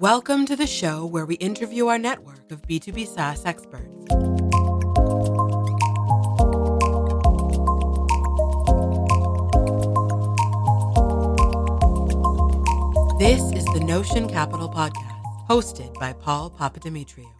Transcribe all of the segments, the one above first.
Welcome to the show where we interview our network of B2B SaaS experts. This is the Notion Capital Podcast, hosted by Paul Papadimitriou.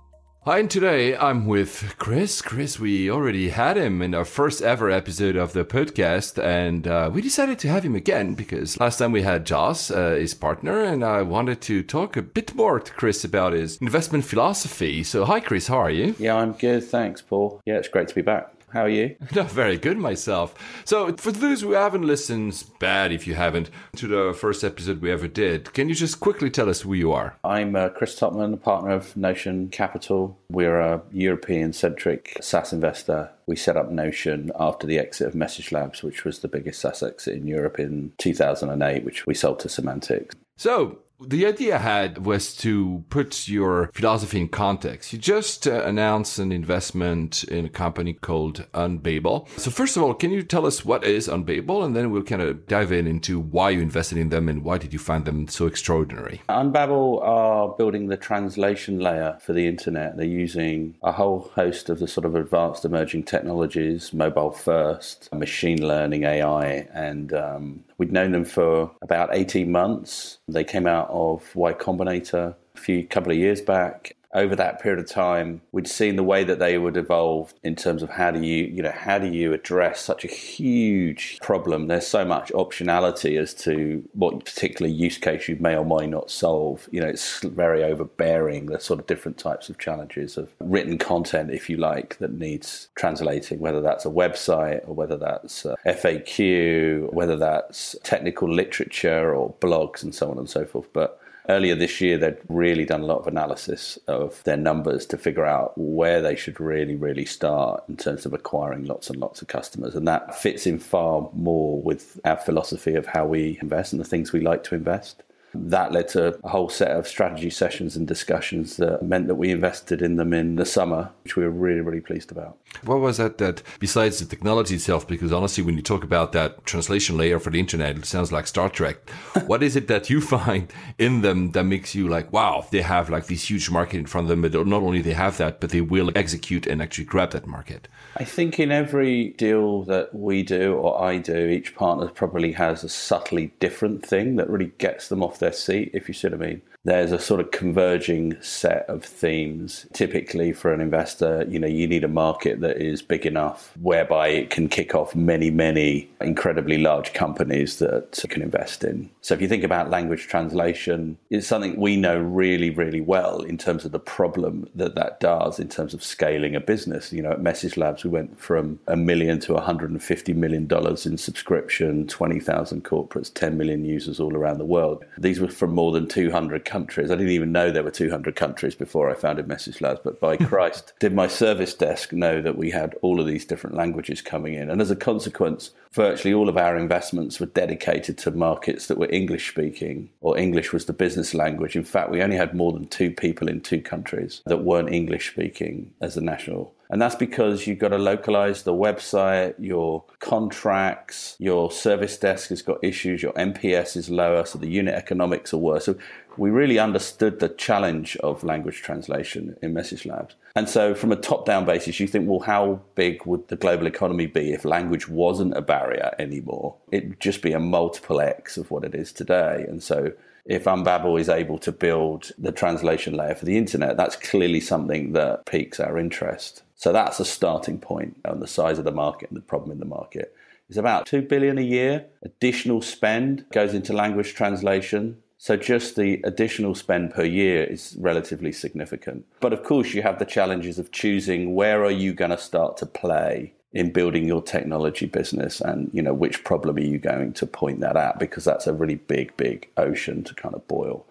Hi, and today I'm with Chris. Chris, we already had him in our first ever episode of the podcast, and uh, we decided to have him again because last time we had Jos, uh, his partner, and I wanted to talk a bit more to Chris about his investment philosophy. So, hi, Chris, how are you? Yeah, I'm good. Thanks, Paul. Yeah, it's great to be back. How are you? No, very good myself. So, for those who haven't listened, bad if you haven't, to the first episode we ever did, can you just quickly tell us who you are? I'm uh, Chris Tottman, a partner of Notion Capital. We're a European centric SaaS investor. We set up Notion after the exit of Message Labs, which was the biggest SaaS exit in Europe in 2008, which we sold to Symantec. So, the idea I had was to put your philosophy in context. You just uh, announced an investment in a company called Unbabel. So first of all, can you tell us what is Unbabel, and then we'll kind of dive in into why you invested in them and why did you find them so extraordinary? Unbabel are building the translation layer for the internet. They're using a whole host of the sort of advanced emerging technologies, mobile first, machine learning, AI, and um, We'd known them for about 18 months. They came out of Y Combinator a few couple of years back over that period of time, we'd seen the way that they would evolve in terms of how do you, you know, how do you address such a huge problem? There's so much optionality as to what particular use case you may or may not solve. You know, it's very overbearing, the sort of different types of challenges of written content, if you like, that needs translating, whether that's a website or whether that's uh, FAQ, whether that's technical literature or blogs and so on and so forth. But earlier this year, they'd really done a lot of analysis of their numbers to figure out where they should really, really start in terms of acquiring lots and lots of customers. And that fits in far more with our philosophy of how we invest and the things we like to invest that led to a whole set of strategy sessions and discussions that meant that we invested in them in the summer, which we were really, really pleased about. What was that that besides the technology itself, because honestly, when you talk about that translation layer for the internet, it sounds like Star Trek. what is it that you find in them that makes you like, wow, they have like this huge market in front of them, but not only they have that, but they will execute and actually grab that market? I think in every deal that we do or I do, each partner probably has a subtly different thing that really gets them off their seat, if you see what I mean there's a sort of converging set of themes. Typically, for an investor, you know, you need a market that is big enough whereby it can kick off many, many incredibly large companies that can invest in. So, if you think about language translation, it's something we know really, really well in terms of the problem that that does in terms of scaling a business. You know, at Message Labs, we went from a million to 150 million dollars in subscription, 20,000 corporates, 10 million users all around the world. These were from more than 200 countries countries. I didn't even know there were 200 countries before I founded Message Labs, but by Christ, did my service desk know that we had all of these different languages coming in. And as a consequence, virtually all of our investments were dedicated to markets that were English speaking or English was the business language. In fact, we only had more than two people in two countries that weren't English speaking as a national and that's because you've got to localize the website, your contracts, your service desk has got issues, your NPS is lower, so the unit economics are worse. So we really understood the challenge of language translation in Message Labs. And so, from a top down basis, you think, well, how big would the global economy be if language wasn't a barrier anymore? It'd just be a multiple X of what it is today. And so, if Unbabel is able to build the translation layer for the internet, that's clearly something that piques our interest. So that's a starting point on the size of the market and the problem in the market. It's about 2 billion a year. Additional spend goes into language translation. So just the additional spend per year is relatively significant. But of course you have the challenges of choosing where are you going to start to play in building your technology business and you know which problem are you going to point that at because that's a really big big ocean to kind of boil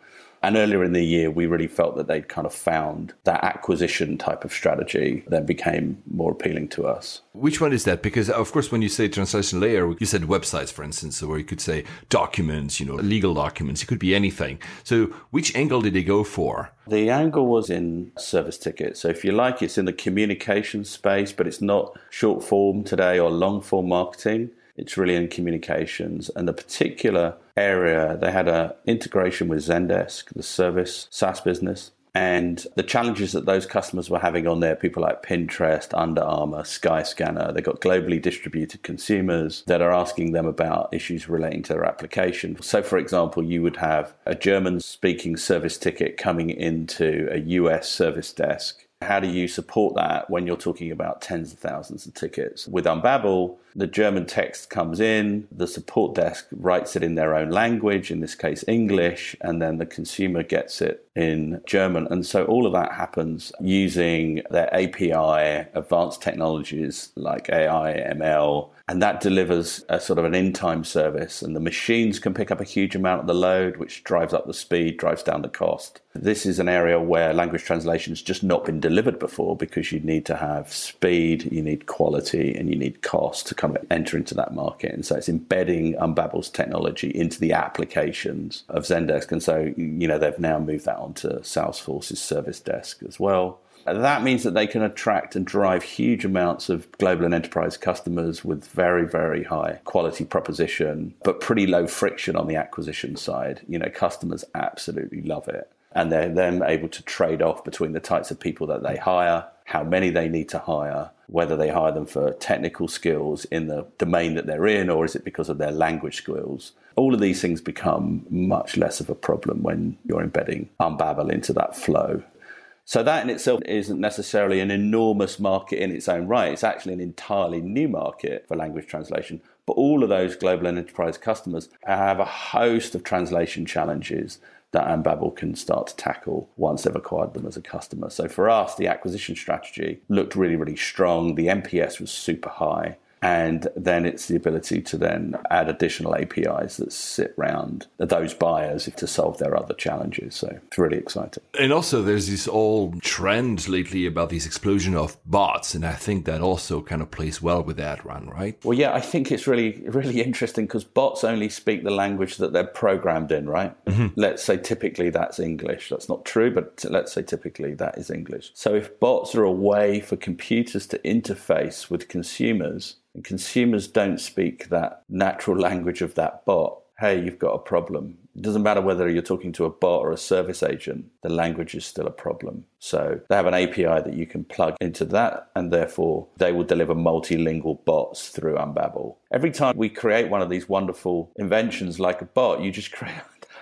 and earlier in the year, we really felt that they'd kind of found that acquisition type of strategy that became more appealing to us. Which one is that? Because, of course, when you say translation layer, you said websites, for instance, where you could say documents, you know, legal documents, it could be anything. So, which angle did they go for? The angle was in service tickets. So, if you like, it's in the communication space, but it's not short form today or long form marketing It's really in communications. And the particular area, they had an integration with Zendesk, the service SaaS business. And the challenges that those customers were having on there, people like Pinterest, Under Armour, Skyscanner, they've got globally distributed consumers that are asking them about issues relating to their application. So, for example, you would have a German speaking service ticket coming into a US service desk how do you support that when you're talking about tens of thousands of tickets? With Unbabel, the German text comes in, the support desk writes it in their own language, in this case English, and then the consumer gets it in German. And so all of that happens using their API, advanced technologies like AI, ML, and that delivers a sort of an in time service. And the machines can pick up a huge amount of the load, which drives up the speed, drives down the cost. This is an area where language translation has just not been delivered before because you need to have speed, you need quality, and you need cost to kind of enter into that market. And so it's embedding Unbabel's technology into the applications of Zendesk. And so, you know, they've now moved that onto Salesforce's service desk as well. That means that they can attract and drive huge amounts of global and enterprise customers with very, very high quality proposition, but pretty low friction on the acquisition side. You know, customers absolutely love it. And they're then able to trade off between the types of people that they hire, how many they need to hire, whether they hire them for technical skills in the domain that they're in, or is it because of their language skills. All of these things become much less of a problem when you're embedding Unbabel into that flow. So that in itself isn't necessarily an enormous market in its own right. It's actually an entirely new market for language translation. But all of those global and enterprise customers have a host of translation challenges that Unbabel can start to tackle once they've acquired them as a customer. So for us, the acquisition strategy looked really, really strong. The NPS was super high and then it's the ability to then add additional APIs that sit around those buyers to solve their other challenges. So it's really exciting. And also, there's this old trend lately about this explosion of bots, and I think that also kind of plays well with that run, right? Well, yeah, I think it's really, really interesting because bots only speak the language that they're programmed in, right? Mm-hmm. Let's say typically that's English. That's not true, but let's say typically that is English. So if bots are a way for computers to interface with consumers, and consumers don't speak that natural language of that bot, hey, you've got a problem. It doesn't matter whether you're talking to a bot or a service agent, the language is still a problem. So they have an API that you can plug into that, and therefore they will deliver multilingual bots through Unbabel. Every time we create one of these wonderful inventions like a bot, you just create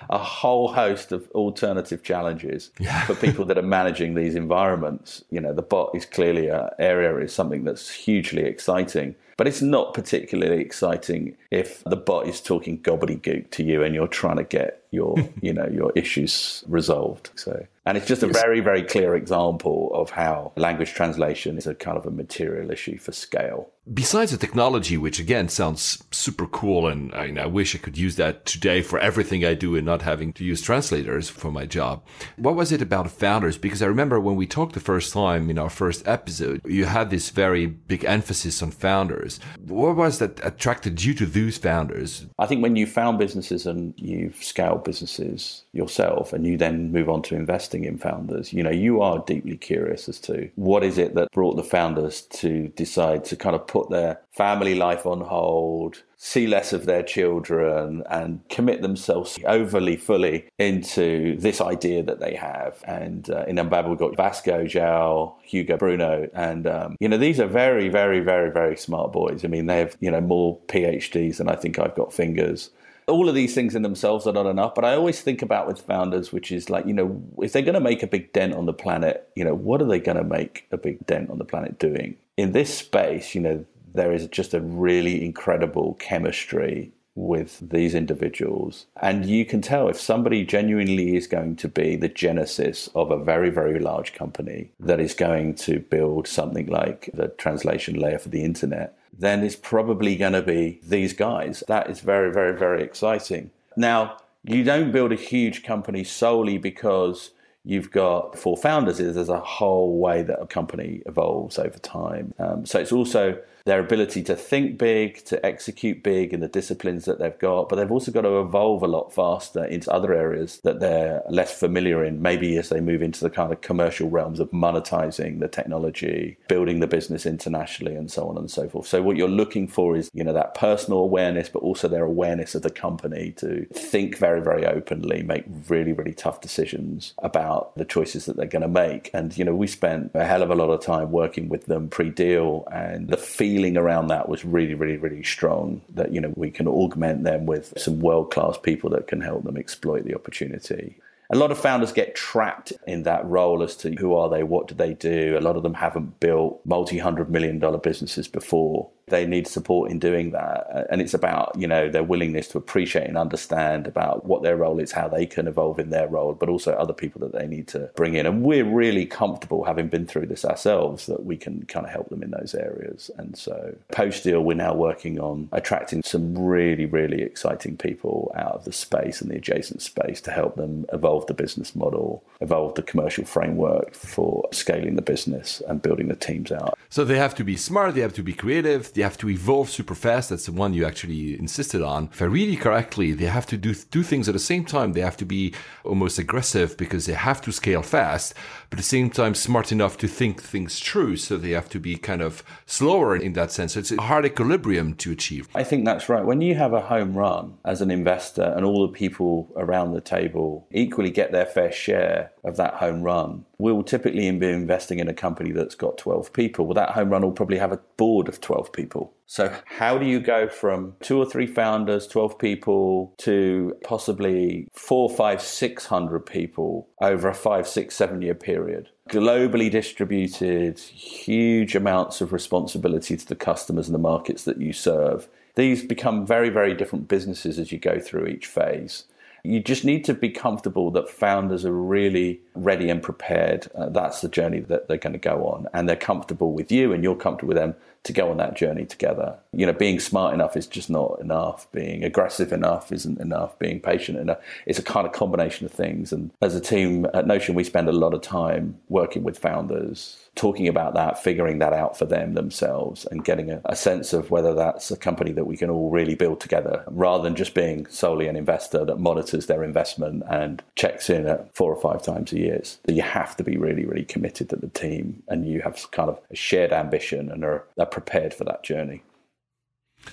a whole host of alternative challenges yeah. for people that are managing these environments. You know, the bot is clearly an area is something that's hugely exciting, but it's not particularly exciting if the bot is talking gobbledygook to you and you're trying to get your, you know, your issues resolved. So and it's just a very, very clear example of how language translation is a kind of a material issue for scale. Besides the technology, which again sounds super cool, and uh, I, I, wish I could use that today for everything I do and not having to use translators for my job. What was it about founders? Because I remember when we talked the first time in our first episode, you had this very big emphasis on founders. What was that attracted you to those founders? I think when you found businesses and you've scaled businesses yourself and you then move on to investing in founders, you know, you are deeply curious as to what is it that brought the founders to decide to kind of put their family life on hold, see less of their children, and commit themselves overly fully into this idea that they have. And uh, in Unbabel, we've got Vasco, João, Hugo, Bruno, and um, you know these are very, very, very, very smart boys. I mean, they have you know more PhDs than I think I've got fingers all of these things in themselves are not enough but i always think about with founders which is like you know if they're going to make a big dent on the planet you know what are they going to make a big dent on the planet doing in this space, you know, there is just a really incredible chemistry with these individuals. And you can tell if somebody genuinely is going to be the genesis of a very, very large company that is going to build something like the translation layer for the internet, then it's probably going to be these guys. That is very, very, very exciting. Now, you don't build a huge company solely because You've got four founders. Is there's a whole way that a company evolves over time. Um, so it's also their ability to think big, to execute big in the disciplines that they've got, but they've also got to evolve a lot faster into other areas that they're less familiar in, maybe as they move into the kind of commercial realms of monetizing the technology, building the business internationally, and so on and so forth. So, what you're looking for is, you know, that personal awareness, but also their awareness of the company to think very, very openly, make really, really tough decisions about the choices that they're going to make. And, you know, we spent a hell of a lot of time working with them pre deal, and the feeling around that was really, really, really strong that, you know, we can augment them with some world class people that can help them exploit the opportunity. A lot of founders get trapped in that role as to who are they, what do they do. A lot of them haven't built multi hundred million dollar businesses before they need support in doing that. Uh, and it's about, you know, their willingness to appreciate and understand about what their role is, how they can evolve in their role, but also other people that they need to bring in. And we're really comfortable having been through this ourselves that we can kind of help them in those areas. And so post deal, we're now working on attracting some really, really exciting people out of the space and the adjacent space to help them evolve the business model, evolve the commercial framework for scaling the business and building the teams out. So they have to be smart, they have to be creative, they have to evolve super fast. That's the one you actually insisted on. If I read it correctly, they have to do two things at the same time. They have to be almost aggressive because they have to scale fast, but at the same time smart enough to think things through. So they have to be kind of slower in that sense. It's a hard equilibrium to achieve. I think that's right. When you have a home run as an investor and all the people around the table equally get their fair share of that home run, we'll typically be investing in a company that's got 12 people. Well, that home run will probably have a board of 12 people. So, how do you go from two or three founders, 12 people, to possibly four, five, 600 people over a five, six, seven year period? Globally distributed, huge amounts of responsibility to the customers and the markets that you serve. These become very, very different businesses as you go through each phase. You just need to be comfortable that founders are really ready and prepared. Uh, that's the journey that they're going to go on. And they're comfortable with you and you're comfortable with them to go on that journey together. You know, being smart enough is just not enough. Being aggressive enough isn't enough. Being patient enough. It's a kind of combination of things. And as a team at Notion, we spend a lot of time working with founders talking about that, figuring that out for them themselves, and getting a, a, sense of whether that's a company that we can all really build together, rather than just being solely an investor that monitors their investment and checks in at four or five times a year. That you have to be really, really committed to the team, and you have kind of a shared ambition and are, are prepared for that journey.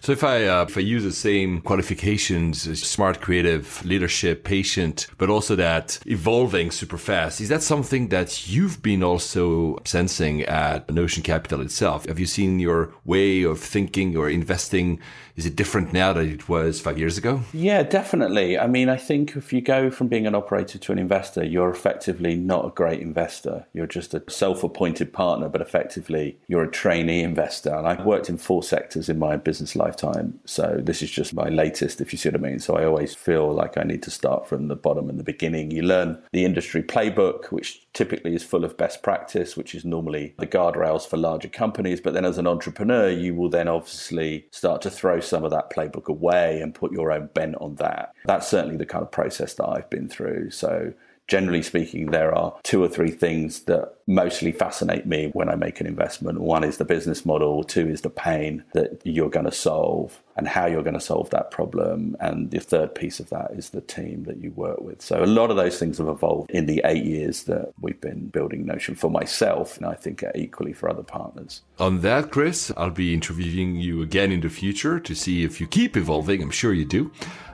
So if I uh, if I use the same qualifications, smart, creative, leadership, patient, but also that evolving super fast, is that something that you've been also sensing at Notion Capital itself? Have you seen your way of thinking or investing is it different now than it was five years ago? Yeah, definitely. I mean, I think if you go from being an operator to an investor, you're effectively not a great investor. You're just a self appointed partner, but effectively you're a trainee investor. And I've worked in four sectors in my business lifetime. So this is just my latest, if you see what I mean. So I always feel like I need to start from the bottom and the beginning. You learn the industry playbook, which typically is full of best practice, which is normally the guardrails for larger companies. But then as an entrepreneur, you will then obviously start to throw some of that playbook away and put your own bent on that. That's certainly the kind of process that I've been through. So generally speaking, there are two or three things that mostly fascinate me when I make an investment. One is the business model, two is the pain that you're going to solve and how you're going to solve that problem. And the third piece of that is the team that you work with. So a lot of those things have evolved in the eight years that we've been building Notion for myself, and I think equally for other partners. On that, Chris, I'll be interviewing you again in the future to see if you keep evolving. I'm sure you do.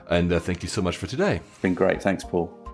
And uh, thank you so much for today. It's been great. Thanks, Paul.